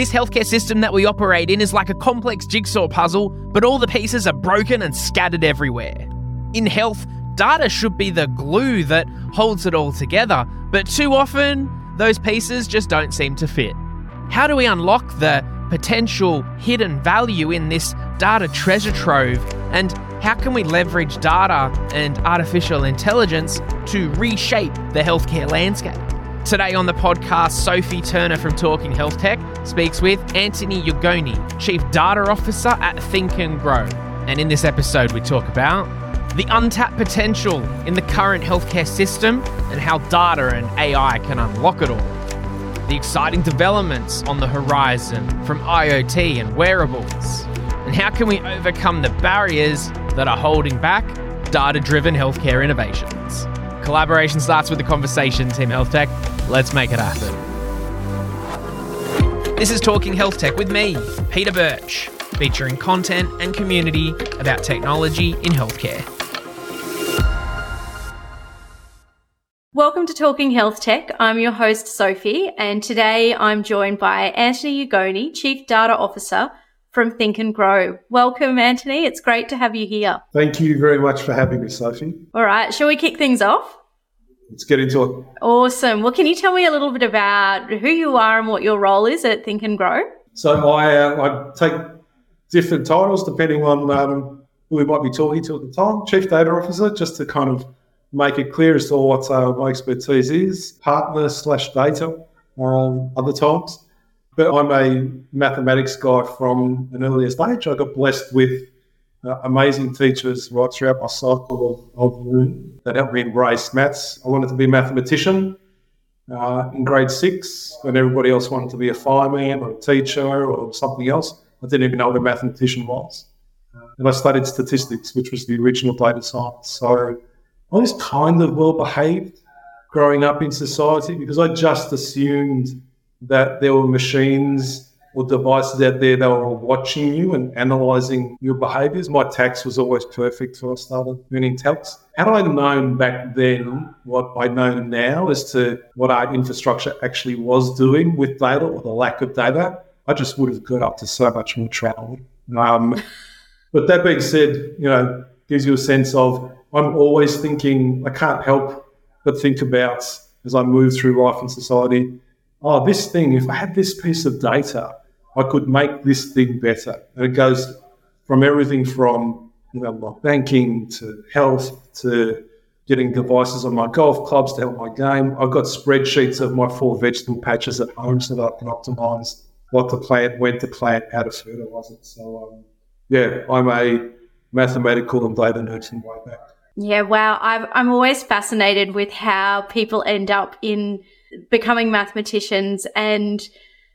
This healthcare system that we operate in is like a complex jigsaw puzzle, but all the pieces are broken and scattered everywhere. In health, data should be the glue that holds it all together, but too often, those pieces just don't seem to fit. How do we unlock the potential hidden value in this data treasure trove? And how can we leverage data and artificial intelligence to reshape the healthcare landscape? Today on the podcast, Sophie Turner from Talking Health Tech speaks with Antony Ugoni, Chief Data Officer at Think and Grow. And in this episode, we talk about the untapped potential in the current healthcare system and how data and AI can unlock it all. The exciting developments on the horizon from IoT and wearables. And how can we overcome the barriers that are holding back data driven healthcare innovations? Collaboration starts with the conversation, Team Health Tech. Let's make it happen. This is Talking Health Tech with me, Peter Birch, featuring content and community about technology in healthcare. Welcome to Talking Health Tech. I'm your host, Sophie, and today I'm joined by Antony Ugoni, Chief Data Officer from Think and Grow. Welcome, Antony. It's great to have you here. Thank you very much for having me, Sophie. All right, shall we kick things off? Let's get into it. Awesome. Well, can you tell me a little bit about who you are and what your role is at Think and Grow? So I, uh, I take different titles depending on um, who we might be talking to at the time. Chief Data Officer, just to kind of make it clear as to what uh, my expertise is. Partner slash data um, other times. But I'm a mathematics guy from an earlier stage. I got blessed with uh, amazing teachers right throughout my cycle of, of that helped me embrace maths. I wanted to be a mathematician uh, in grade six when everybody else wanted to be a fireman or a teacher or something else. I didn't even know what a mathematician was. And I studied statistics, which was the original data science. So I was kind of well behaved growing up in society because I just assumed that there were machines or devices out there that were watching you and analyzing your behaviors. My tax was always perfect so I started earning tax. Had I known back then what I know now as to what our infrastructure actually was doing with data or the lack of data, I just would have got up to so much more trouble. Um, but that being said, you know, gives you a sense of I'm always thinking, I can't help but think about as I move through life and society, oh, this thing, if I had this piece of data, I could make this thing better. And it goes from everything from you know, banking to health to getting devices on my golf clubs to help my game. I've got spreadsheets of my four vegetable patches at home so that I can optimize what to plant, when to plant, how to fertilize it. So, um, yeah, I'm a mathematical and data nerd from way back. Yeah, wow. i I'm always fascinated with how people end up in becoming mathematicians and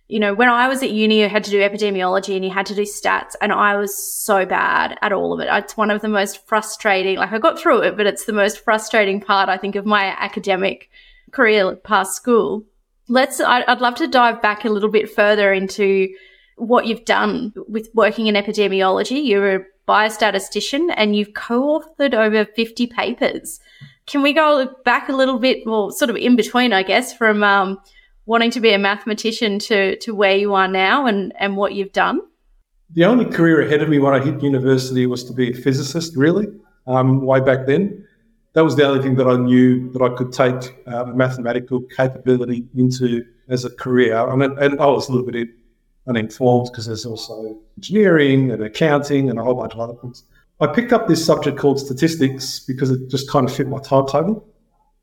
you know, when I was at uni, you had to do epidemiology and you had to do stats, and I was so bad at all of it. It's one of the most frustrating, like I got through it, but it's the most frustrating part, I think, of my academic career past school. Let's, I'd love to dive back a little bit further into what you've done with working in epidemiology. You're a biostatistician and you've co authored over 50 papers. Can we go back a little bit, well, sort of in between, I guess, from um, wanting to be a mathematician to, to where you are now and, and what you've done? The only career ahead of me when I hit university was to be a physicist, really, um, way back then. That was the only thing that I knew that I could take uh, mathematical capability into as a career. And, and I was a little bit uninformed because there's also engineering and accounting and a whole bunch of other things. I picked up this subject called statistics because it just kind of fit my timetable.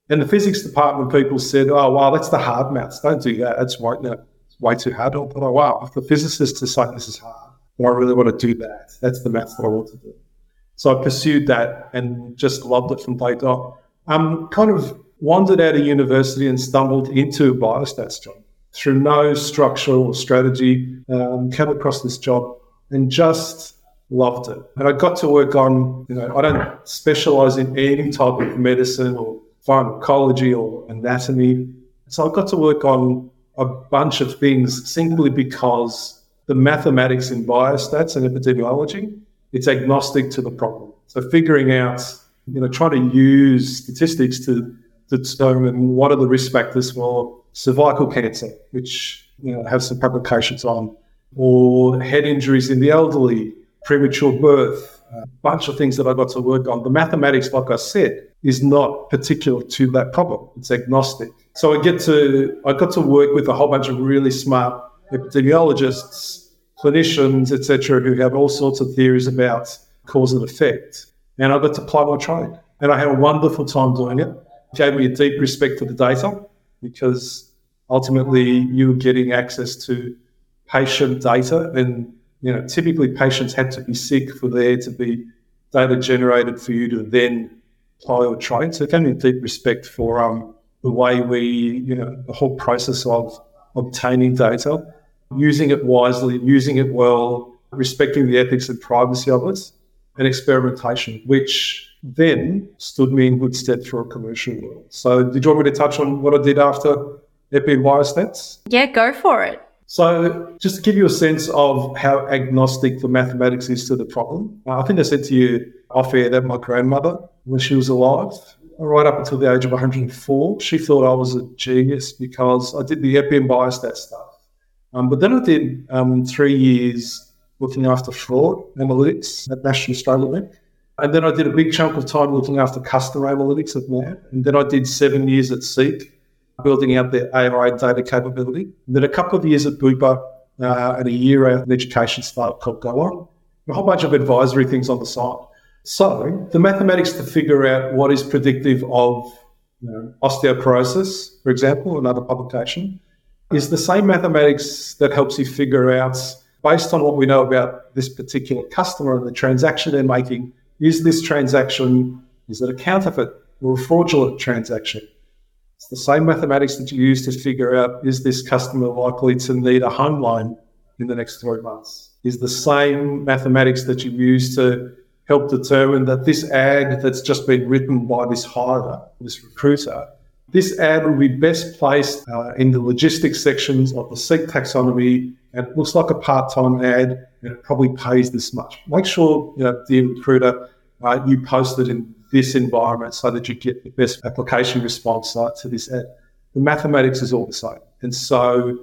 And the physics department people said, oh, wow, that's the hard maths. Don't do that. That's way, no, way too hard. I thought, wow, if the physicists saying this is hard, I really want to do that. That's the maths that I want to do. So I pursued that and just loved it from day dot. Um, kind of wandered out of university and stumbled into a biostats job through no structural strategy. Um, came across this job and just loved it. And I got to work on, you know, I don't specialize in any type of medicine or pharmacology or anatomy. So I got to work on a bunch of things simply because the mathematics in biostats and epidemiology, it's agnostic to the problem. So figuring out, you know, trying to use statistics to, to determine what are the risk factors for cervical cancer, which you know, have some publications on, or head injuries in the elderly, premature birth, a bunch of things that I got to work on. The mathematics, like I said, is not particular to that problem. It's agnostic. So I get to I got to work with a whole bunch of really smart epidemiologists, clinicians, etc., who have all sorts of theories about cause and effect. And I got to apply my trade. And I had a wonderful time doing it. it gave me a deep respect for the data because ultimately you're getting access to patient data and you know typically patients had to be sick for there to be data generated for you to then apply or train. So me a deep respect for um, the way we, you know, the whole process of obtaining data, using it wisely, using it well, respecting the ethics and privacy of it, and experimentation, which then stood me in good stead for a commercial world. So, did you want me to touch on what I did after Epi and Biostats? Yeah, go for it. So, just to give you a sense of how agnostic the mathematics is to the problem, uh, I think I said to you off air that my grandmother, when she was alive, right up until the age of 104, she thought I was a genius because I did the Epi and Biostat stuff. Um, but then I did um, three years looking after fraud analytics at National Australia Bank. And then I did a big chunk of time looking after customer analytics at NAB. And then I did seven years at Seek, building out their AI data capability. And then a couple of years at Bupa uh, and a year at an education startup called GoOn. A whole bunch of advisory things on the side. So the mathematics to figure out what is predictive of you know, osteoporosis, for example, another publication, is the same mathematics that helps you figure out, based on what we know about this particular customer and the transaction they're making, is this transaction, is it a counterfeit or a fraudulent transaction? It's the same mathematics that you use to figure out, is this customer likely to need a home loan in the next three months? Is the same mathematics that you use to help determine that this ad that's just been written by this hirer, this recruiter, this ad will be best placed uh, in the logistics sections of the Seek taxonomy and it looks like a part-time ad and it probably pays this much. Make sure, you know, the recruiter, uh, you post it in this environment so that you get the best application response uh, to this ad. The mathematics is all the same. And so,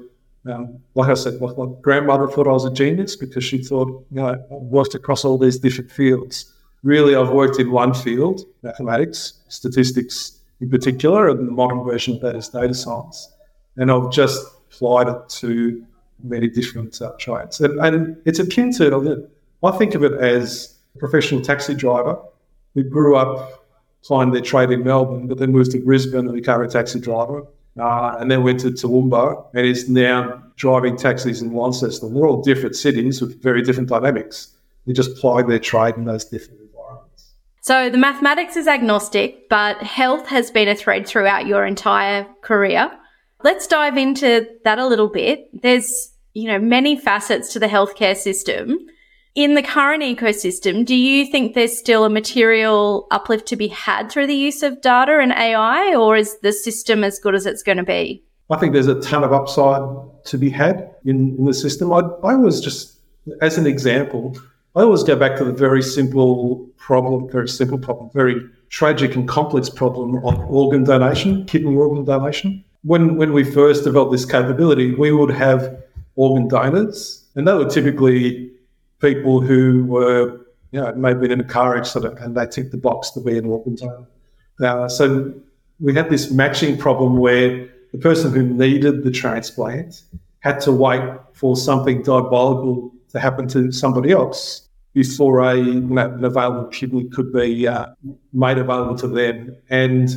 um, like I said, my, my, grandmother thought I was a genius because she thought, you know, I worked across all these different fields. Really, I've worked in one field, mathematics, statistics, in particular, and the modern version of that is data science. And I've just applied it to many different uh, trades. And, and, it's akin to, I think of it as a professional taxi driver who grew up applying their trade in Melbourne, but then moved to Brisbane and became a taxi driver. Uh, and then went to Toowoomba and is now driving taxis in Launceston. They're all different cities with very different dynamics. They just apply their trade in those different so the mathematics is agnostic, but health has been a thread throughout your entire career. Let's dive into that a little bit. There's, you know, many facets to the healthcare system. In the current ecosystem, do you think there's still a material uplift to be had through the use of data and AI, or is the system as good as it's going to be? I think there's a ton of upside to be had in, in the system. I, I was just, as an example, I always go back to the very simple problem, very simple problem, very tragic and complex problem of organ donation, kidney organ donation. When, when we first developed this capability, we would have organ donors, and they were typically people who were, you know, maybe in a car accident and they ticked the box to be an organ donor. So we had this matching problem where the person who needed the transplant had to wait for something diabolical to happen to somebody else before a, an available kidney could be uh, made available to them. And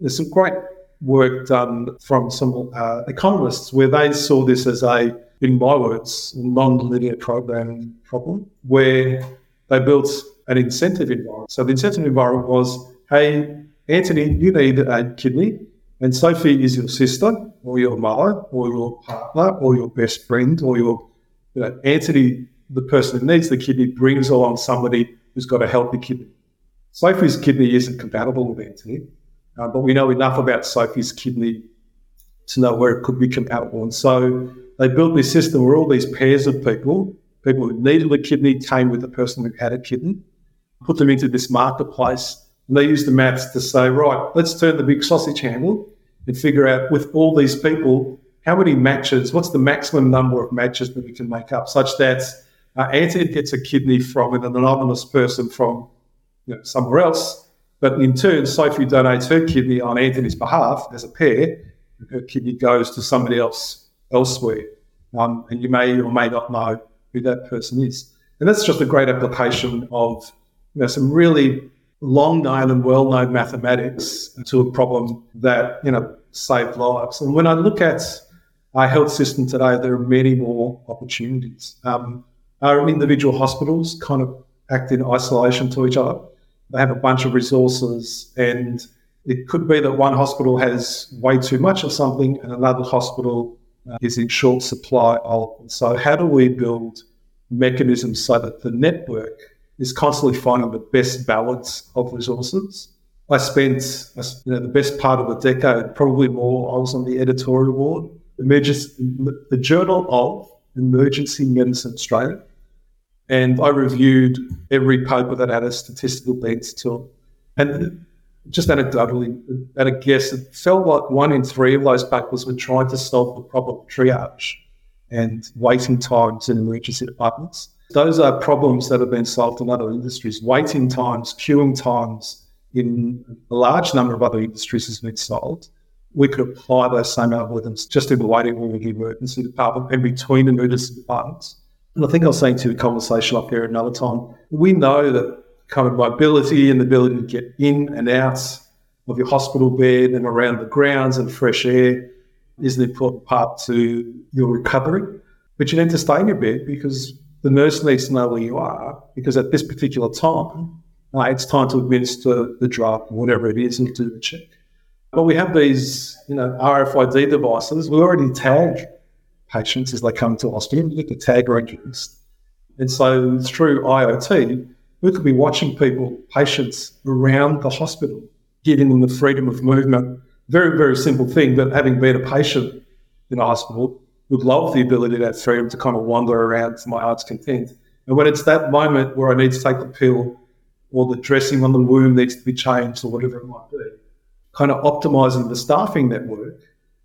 there's some great work done from some uh, economists where they saw this as a, in my words, non-linear programming problem, where they built an incentive environment. So the incentive environment was, hey, Antony, you need a kidney, and Sophie is your sister, or your mother, or your partner, or your best friend, or your you know, Antony the person who needs the kidney brings along somebody who's got a healthy kidney. Sophie's kidney isn't compatible with Antony, uh, but we know enough about Sophie's kidney to know where it could be compatible. And so they built this system where all these pairs of people, people who needed a kidney, came with the person who had a kidney, put them into this marketplace, and they used the maths to say, right, let's turn the big sausage handle and figure out with all these people how many matches, what's the maximum number of matches that we can make up such that uh, Antony gets a kidney from an anonymous person from you know, somewhere else, but in turn, Sophie donates her kidney on Antony's behalf as a pair, and her kidney goes to somebody else elsewhere. Um, and you may or may not know who that person is. And that's just a great application of you know, some really long known and well known mathematics to a problem that you know saved lives. And when I look at our health system today, there are many more opportunities. Um, our individual hospitals kind of act in isolation to each other. They have a bunch of resources, and it could be that one hospital has way too much of something, and another hospital uh, is in short supply of. So, how do we build mechanisms so that the network is constantly finding the best balance of resources? I spent you know, the best part of a decade, probably more. I was on the editorial board, the Journal of Emergency Medicine Australia and I reviewed every paper that had a statistical bent to it. And just anecdotally, at a guess, it felt like one in three of those papers were trying to solve the problem of triage and waiting times in emergency departments. Those are problems that have been solved in other industries. Waiting times, queuing times in a large number of other industries has been solved. We could apply those same algorithms just in the waiting room in the emergency department and between the emergency departments. And I think I was saying to a conversation up there another time, we know that kind of mobility and the ability to get in and out of your hospital bed and around the grounds and fresh air is an important part to your recovery. But you need to stay in your bed because the nurse needs to know where you are because at this particular time, uh, it's time to administer the drug, whatever it is, and do the check. But we have these, you know, RFID devices. We already tag patients as they come to hospital. We tag records. And so through IoT, we could be watching people, patients around the hospital, giving them the freedom of movement. Very, very simple thing, but having been a patient in a hospital, would love the ability to have freedom to kind of wander around to my heart's content. And when it's that moment where I need to take the pill or the dressing on the wound needs to be changed or whatever it might be, kind of optimizing the staffing network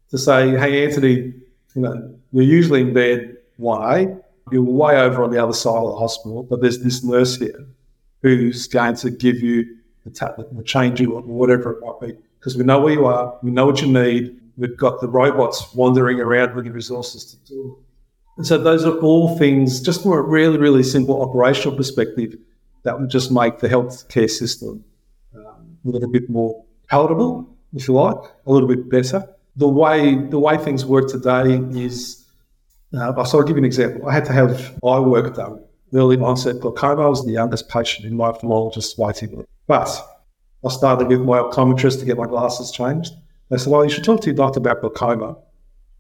to say, hey, Antony, you know, you're usually in bed way, you're way over on the other side of the hospital, but there's this nurse here who's going to give you the, ta- the change you or whatever it might be. Because we know where you are, we know what you need, we've got the robots wandering around with the resources to do it. And so those are all things, just from a really, really simple operational perspective, that would just make the healthcare system um, a little bit more palatable, if you like, a little bit better the way the way things work today is, uh, I'll give you an example. I had to have eye work done early onset glaucoma. I was the youngest patient in my ophthalmologist's waiting room. But I started with my optometrist to get my glasses changed. They said, well, you should talk to your doctor about glaucoma. I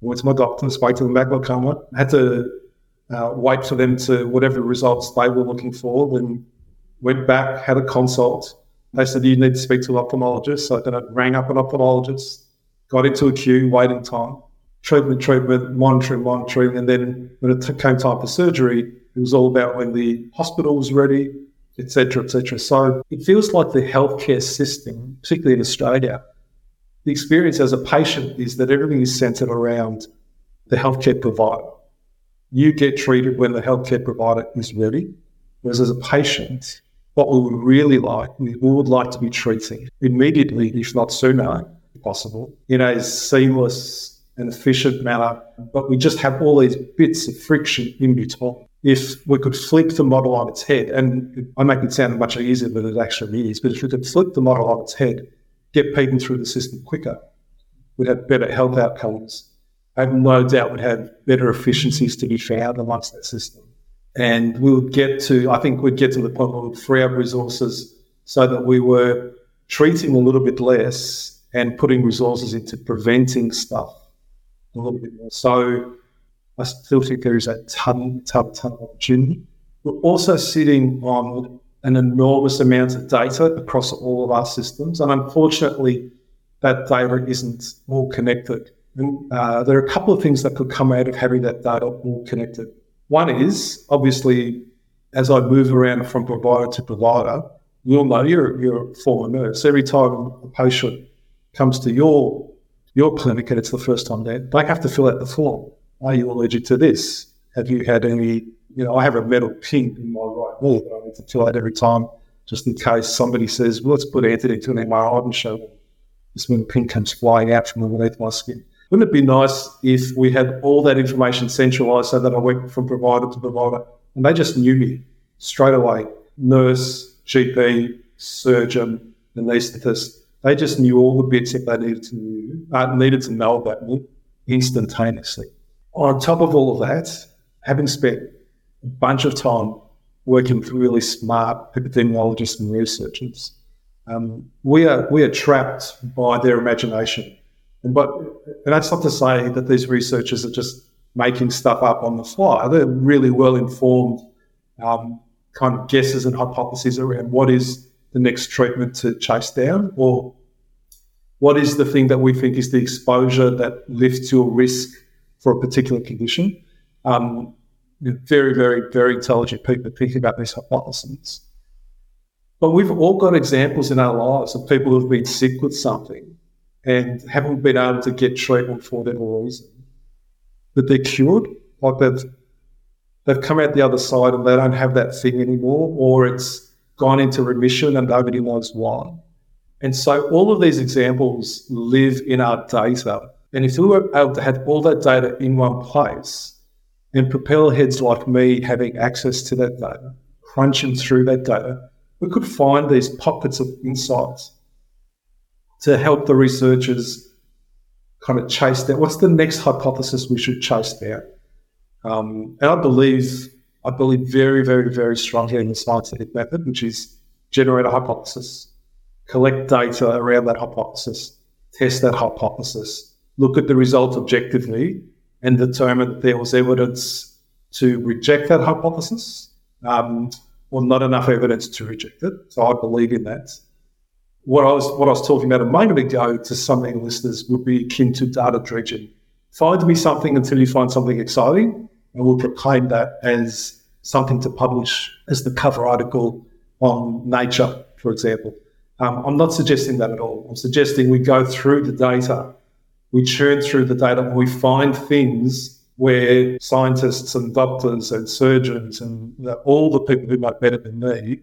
went to my doctor, spoke to them about glaucoma. I had to uh, wait for them to whatever results they were looking for. Then went back, had a consult. They said, you need to speak to an ophthalmologist. So then I rang up an ophthalmologist got into a queue, waiting time, treatment, treatment, monitoring, monitoring. And then when it came time for surgery, it was all about when the hospital was ready, etc., etc. So it feels like the healthcare system, particularly in Australia, the experience as a patient is that everything is centered around the healthcare provider. You get treated when the healthcare provider is ready. Whereas as a patient, what we would really like, we would like to be treating immediately, if not sooner, if possible in a seamless and efficient manner. But we just have all these bits of friction in between. If we could flip the model on its head, and I make it sound much easier than it actually is, but if we could flip the model on its head, get people through the system quicker, we'd have better health outcomes. I have no doubt we'd have better efficiencies to be found amongst that system. And we would get to, I think we'd get to the point where we'd free up resources so that we were treating a little bit less and putting resources into preventing stuff a little bit more. So I still think there is a ton, ton, ton of opportunity. We're also sitting on an enormous amount of data across all of our systems, and unfortunately, that data isn't all connected. And, uh, there are a couple of things that could come out of having that data all connected. One is obviously, as I move around from provider to provider, you'll know you're, you're a former nurse. Every time a patient comes to your your clinic and it's the first time there, they have to fill out the form. Are you allergic to this? Have you had any, you know, I have a metal pin in my right knee that I need to fill out every time just in case somebody says, well, let's put Antony to an MRI and show them this metal pin comes flying out from underneath my skin. Wouldn't it be nice if we had all that information centralized so that I went from provider to provider and they just knew me straight away? Nurse, GP, surgeon, anaesthetist. They just knew all the bits that they needed to know, uh, needed to know about me instantaneously. On top of all of that, having spent a bunch of time working with really smart epidemiologists and researchers, um, we are we are trapped by their imagination. But and that's not to say that these researchers are just making stuff up on the fly. They're really well informed um, kind of guesses and hypotheses around what is the next treatment to chase down, or what is the thing that we think is the exposure that lifts your risk for a particular condition. Um, very, very, very intelligent people thinking about these hypotheses. But we've all got examples in our lives of people who've been sick with something and haven't been able to get treatment for whatever reason. But they're cured, like they've they've come out the other side and they don't have that thing anymore, or it's gone into remission and nobody knows why. And so all of these examples live in our data. And if we were able to have all that data in one place, and propeller heads like me having access to that data, crunching through that data, we could find these pockets of insights to help the researchers kind of chase that. what's the next hypothesis we should chase down. Um, and I believe, I believe very, very, very strongly in the scientific method, which is generate a hypothesis, collect data around that hypothesis, test that hypothesis, look at the results objectively, and determine that there was evidence to reject that hypothesis, um, or not enough evidence to reject it. So I believe in that. What I was what I was talking about a moment ago to some of your listeners would be akin to data dredging. Find me something until you find something exciting, and we'll proclaim that as something to publish as the cover article on Nature, for example. Um, I'm not suggesting that at all. I'm suggesting we go through the data, we churn through the data, and we find things where scientists and doctors and surgeons and all the people who know better than me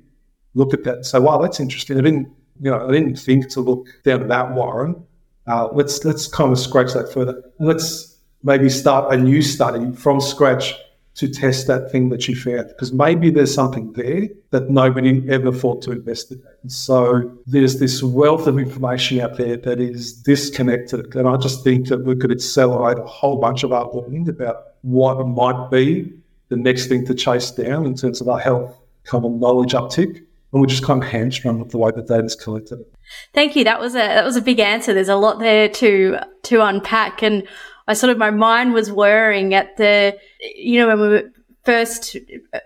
look at that and say, "Wow, that's interesting." I didn't, you know, I didn't think to look down that warren. Uh, let's let's kind of scratch that further. Let's maybe start a new study from scratch to test that thing that you found because maybe there's something there that nobody ever thought to investigate. So there's this wealth of information out there that is disconnected. And I just think that we could accelerate a whole bunch of our learning about what might be the next thing to chase down in terms of our health common knowledge uptick. And we're just kind of hamstrung with the way the data is collected. Thank you. That was a that was a big answer. There's a lot there to to unpack. And I sort of my mind was whirring at the you know when we were first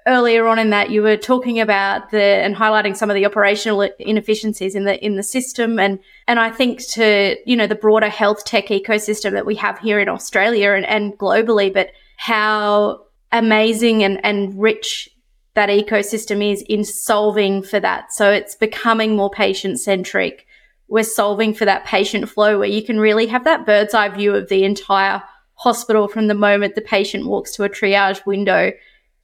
earlier on in that you were talking about the and highlighting some of the operational inefficiencies in the in the system and and I think to you know the broader health tech ecosystem that we have here in Australia and, and globally but how amazing and, and rich that ecosystem is in solving for that. So it's becoming more patient centric we're solving for that patient flow where you can really have that bird's eye view of the entire hospital from the moment the patient walks to a triage window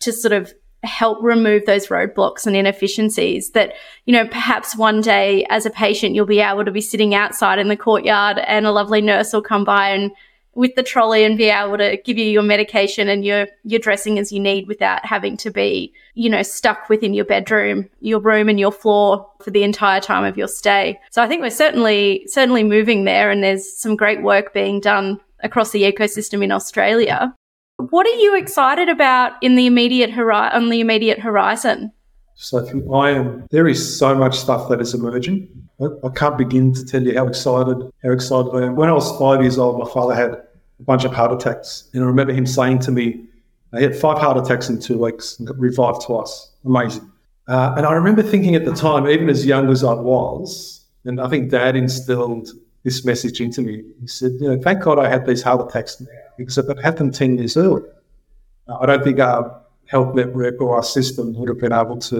to sort of help remove those roadblocks and inefficiencies that, you know, perhaps one day as a patient, you'll be able to be sitting outside in the courtyard and a lovely nurse will come by and with the trolley and be able to give you your medication and your your dressing as you need without having to be you know stuck within your bedroom your room and your floor for the entire time of your stay. So i think we're certainly certainly moving there and there's some great work being done across the ecosystem in australia. What are you excited about in the immediate hori- on the immediate horizon so I am. There is so much stuff that is emerging. I can't begin to tell you how excited, how excited I am. When I was five years old, my father had a bunch of heart attacks, and I remember him saying to me, "I had five heart attacks in two weeks and got revived twice. Amazing." Uh, and I remember thinking at the time, even as young as I was, and I think Dad instilled this message into me. He said, "You know, thank God I had these heart attacks now, because if had them ten years earlier, I don't think our health network or our system would have been able to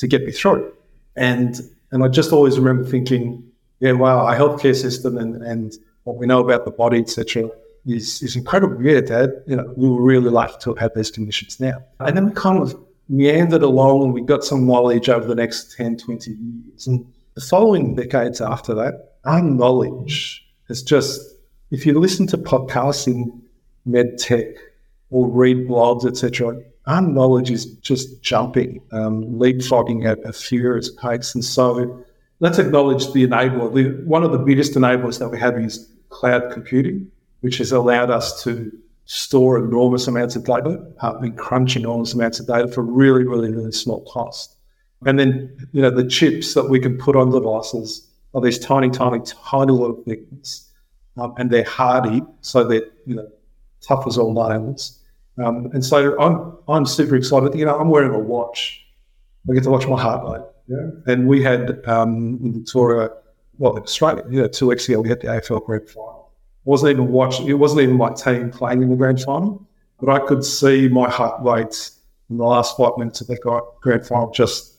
to get me through." And and I just always remember thinking, yeah, wow, our healthcare system and, and what we know about the body, etc., is, is incredible. Yeah, Dad, you know, we were really lucky to have had these conditions now. And then we kind of meandered along and we got some knowledge over the next 10, 20 years. And the following decades after that, our knowledge has just, if you listen to podcasts in med tech or read blogs, etc., our knowledge is just jumping, um, leapfrogging at a furious pace. And so let's acknowledge the enabler. The, one of the biggest enablers that we have is cloud computing, which has allowed us to store enormous amounts of data uh, and crunch enormous amounts of data for really, really, really small cost. And then, you know, the chips that we can put on devices are these tiny, tiny, tiny little things. Um, and they're hardy, so they're, you know, tough as all nails. Um, and so I'm I'm super excited. You know, I'm wearing a watch. I get to watch my heart rate. Yeah. And we had um, in Victoria, well, in Australia, you know, two weeks ago, we had the AFL Grand Final. I wasn't even watching. It wasn't even my team playing in the Grand Final, but I could see my heart rate in the last five minutes of that Grand Final just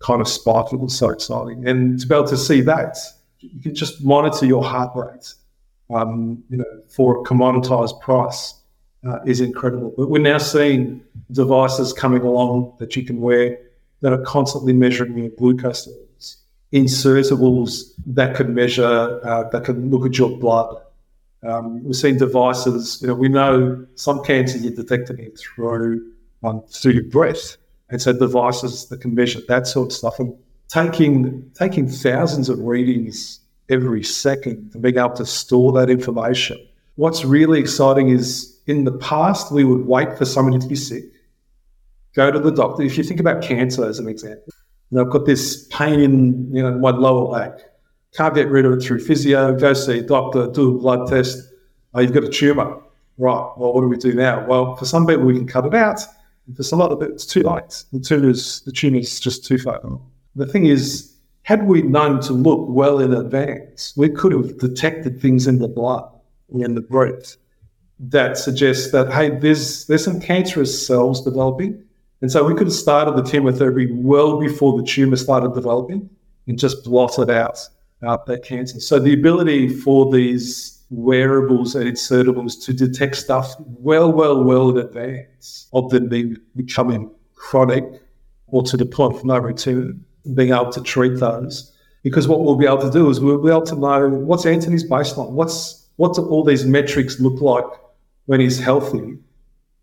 kind of spiked. It was so exciting, and to be able to see that, you can just monitor your heart rate, um, you know, for a commoditized price uh, is incredible. But we're now seeing devices coming along that you can wear that are constantly measuring your glucose levels, insertables that can measure, uh, that can look at your blood. Um, we've seen devices, you know, we know some cancer you're detecting it through, um, through your breath. And so devices that can measure that sort of stuff and taking, taking thousands of readings every second and being able to store that information. What's really exciting is in the past, we would wait for somebody to be sick, go to the doctor. If you think about cancer as an example, know, I've got this pain in you know my lower back, can't get rid of it through physio. Go see a doctor, do a blood test. Oh, you've got a tumor. Right. Well, what do we do now? Well, for some people we can cut it out. For some other people, it's too late. The tumor's the tumor's just too far. The thing is, had we known to look well in advance, we could have detected things in the blood, in the breath, that suggests that hey, there's there's some cancerous cells developing, and so we could have started the chemotherapy well before the tumor started developing, and just blotted out out that cancer. So the ability for these wearables and insertables to detect stuff well, well, well in advance of them being becoming chronic or to the point of no return, being able to treat those. Because what we'll be able to do is we'll be able to know what's Antony's baseline, what's what do all these metrics look like when he's healthy.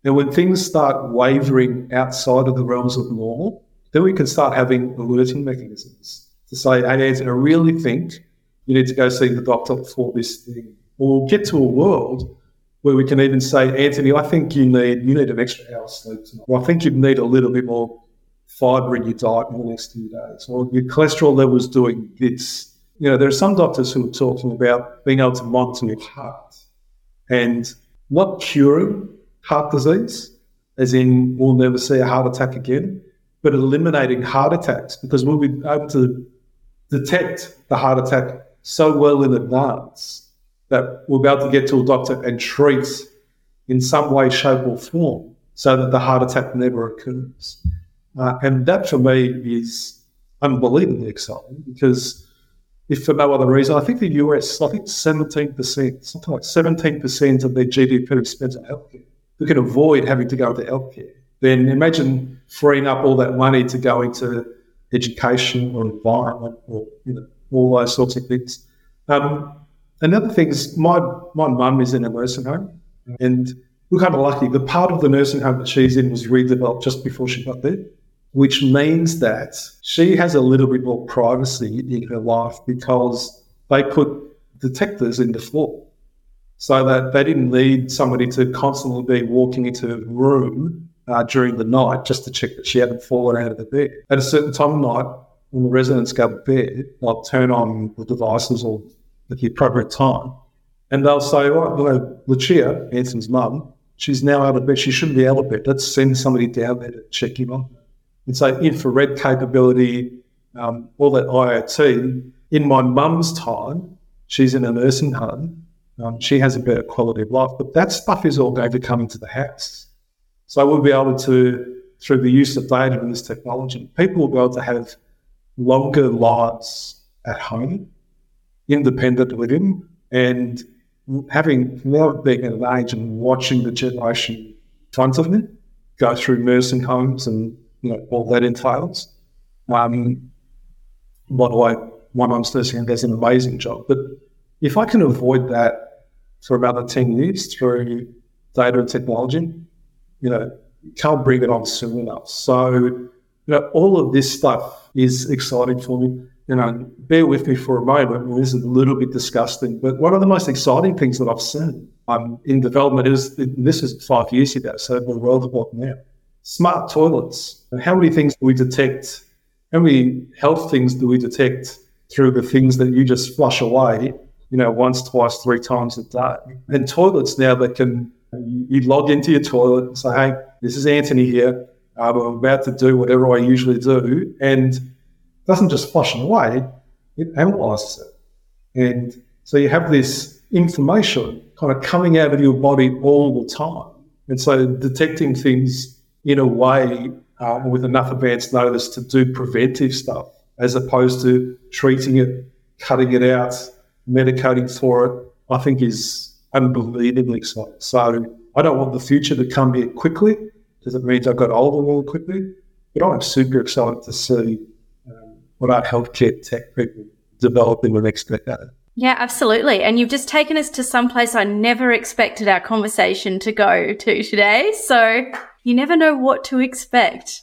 And when things start wavering outside of the realms of normal, then we can start having alerting mechanisms to say, hey, Antony, I really think you need to go see the doctor for this thing. Or we'll get to a world where we can even say, Antony, I think you need you need an extra hour sleep tonight. Or I think you need a little bit more fibre in your diet in the next few days. Or your cholesterol level's doing this. You know, there are some doctors who are talking about being able to monitor your heart. And not curing heart disease, as in we'll never see a heart attack again, but eliminating heart attacks because we'll be able to detect the heart attack so well in advance that we'll be able to get to a doctor and treat in some way, shape, or form so that the heart attack never occurs. Uh, and that for me is unbelievably exciting because if for no other reason. I think the US, I think 17%, something like 17% of their GDP spent on healthcare. We can avoid having to go into healthcare. Then imagine freeing up all that money to go into education or environment or you know, all those sorts of things. Um, another thing is my, my mum is in a nursing home and we're kind of lucky. The part of the nursing home that she's in was redeveloped just before she got there which means that she has a little bit more privacy in her life because they put detectors in the floor so that they didn't need somebody to constantly be walking into a room uh, during the night just to check that she hadn't fallen out of the bed. At a certain time of night, when the residents go to bed, they'll turn on the devices or at the appropriate time, and they'll say, "Oh, you know, Lucia, Antony's mum, she's now out of bed. She shouldn't be out of bed. Let's send somebody down there to check him on." And so infrared capability, um, all that IoT. In my mum's time, she's in a nursing home. Um, she has a better quality of life, but that stuff is all going to come into the house. So we'll be able to, through the use of data and this technology, people will be able to have longer lives at home, independent living, and having now being at an age and watching the generation in front of me go through nursing homes and you know all that entails. Um, by the way, my mum's nursing home does an amazing job. But if I can avoid that for about 10 years through data and technology, you know, can't bring it on soon enough. So, you know, all of this stuff is exciting for me. You know, bear with me for a moment. This is a little bit disgusting, but one of the most exciting things that I've seen um, in development is this is five years ago, so we're well developed now. Smart toilets. How many things do we detect? How many health things do we detect through the things that you just flush away, you know, once, twice, three times a day? And toilets now that can you log into your toilet and say, hey, this is Antony here. Um, I'm about to do whatever I usually do. And it doesn't just flush it away, it analyzes it. And so you have this information kind of coming out of your body all the time. And so detecting things in a way um, with enough advance notice to do preventive stuff as opposed to treating it, cutting it out, medicating for it, I think is unbelievably exciting. So I don't want the future to come here quickly because it means I've got older more quickly. But I'm super excited to see um, what our healthcare tech people develop in the next decade. Yeah, absolutely. And you've just taken us to some place I never expected our conversation to go to today. So you never know what to expect.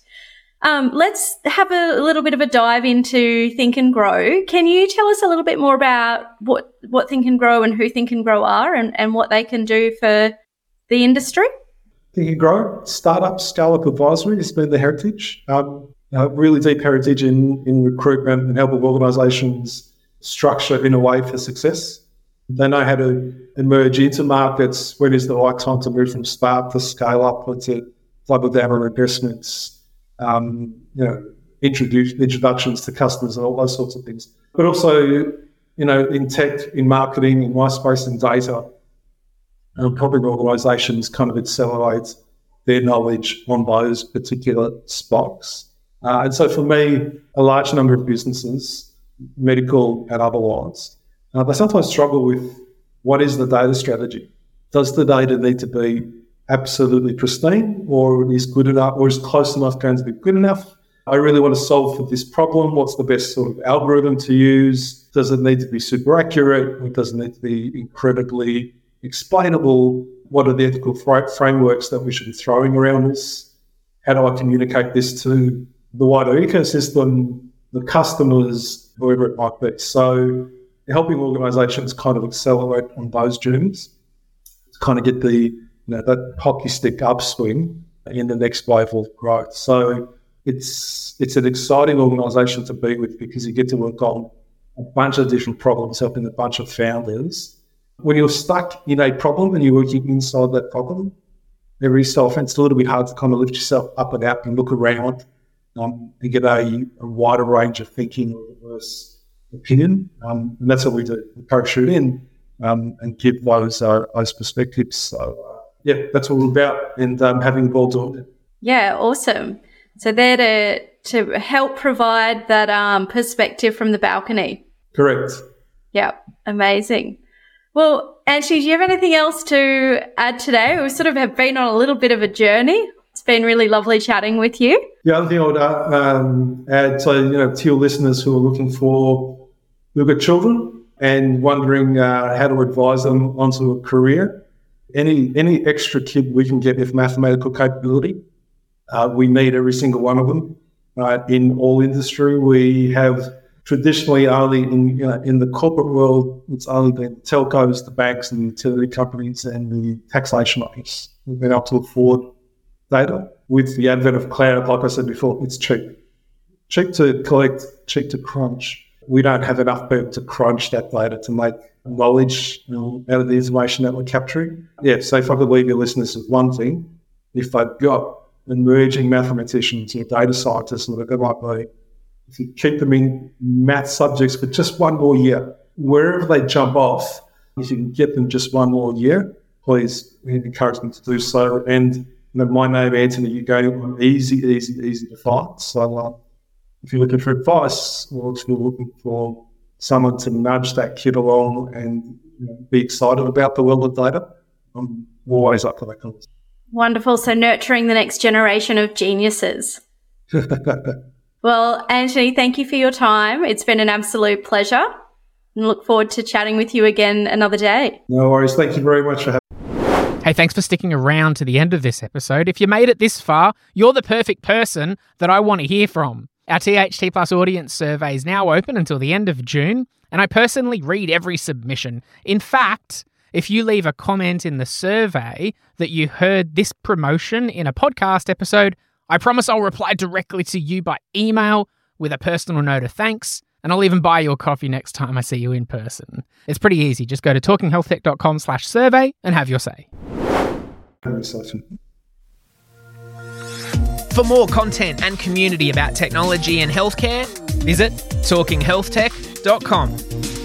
Um, let's have a, little bit of a dive into Think and Grow. Can you tell us a little bit more about what, what Think and Grow and who Think and Grow are and, and what they can do for the industry? Think and Grow, startup, scale up advisory has been the heritage. Um, really deep heritage in, in recruitment and helping organisations structure in a way for success. They know how to emerge into markets when is the right time to move from start to scale up, to on investments, um, you know, introduce introductions to customers and all those sorts of things. But also, you know, in tech, in marketing, in MySpace and data, um, helping organisations kind of accelerate their knowledge on those particular spots. Uh, and so, for me, a large number of businesses, medical and otherwise, uh, they sometimes struggle with what is the data strategy. Does the data need to be absolutely pristine or is good enough or is close enough going to be good enough. I really want to solve for this problem. What's the best sort of algorithm to use? Does it need to be super accurate? Or does it need to be incredibly explainable? What are the ethical frameworks that we should be throwing around this? How do I communicate this to the wider ecosystem, the customers, whoever it might be? So helping organizations kind of accelerate on those journeys to kind of get the know, that hockey stick upswing in the next wave of growth. So it's it's an exciting organisation to be with because you get to work on a bunch of different problems, helping a bunch of founders. When you're stuck in a problem and you're working inside that problem, every so often it's a little bit hard to kind of lift yourself up and out and look around um, and get a, a, wider range of thinking or diverse opinion. Um, and that's what we do. We parachute in um, and give those uh, those perspectives. So uh, yeah, that's what we're about and um, having balls on it. Yeah, awesome. So they're to, to help provide that um, perspective from the balcony. Correct. Yeah, amazing. Well, Antony, do you have anything else to add today? We sort of have been on a little bit of a journey. It's been really lovely chatting with you. The other thing I would uh, um, add, so you know, to your listeners who are looking for look at children and wondering uh, how to advise them onto a career, any any extra kid we can get with mathematical capability, uh, we need every single one of them. Right? In all industry, we have traditionally only in you know, in the corporate world, it's only the telcos, the banks, and the utility companies, and the taxation office. We've been able to afford data. With the advent of cloud, like I said before, it's cheap, cheap to collect, cheap to crunch. We don't have enough people to crunch that data to make knowledge out of the information that we're capturing. Yeah, so if I could leave your listeners with one thing, if they've got emerging mathematicians or data scientists, whatever it might be, if you keep them in math subjects for just one more year, wherever they jump off, if you can get them just one more year, please encourage them to do so. And you know, my name, Antony, you're going easy, easy, easy to find. So uh, if you're looking for advice or if you're looking for someone to nudge that kid along and be excited about the world of data. I'm always up for that conversation. Wonderful. So nurturing the next generation of geniuses. well, Antony, thank you for your time. It's been an absolute pleasure and look forward to chatting with you again another day. No worries. Thank you very much for having me. Hey, thanks for sticking around to the end of this episode. If you made it this far, you're the perfect person that I want to hear from. Our THT Plus audience survey is now open until the end of June, and I personally read every submission. In fact, if you leave a comment in the survey that you heard this promotion in a podcast episode, I promise I'll reply directly to you by email with a personal note of thanks, and I'll even buy you a coffee next time I see you in person. It's pretty easy. Just go to talkinghealthtech.com slash survey and have your say. For more content and community about technology and healthcare, visit talkinghealthtech.com.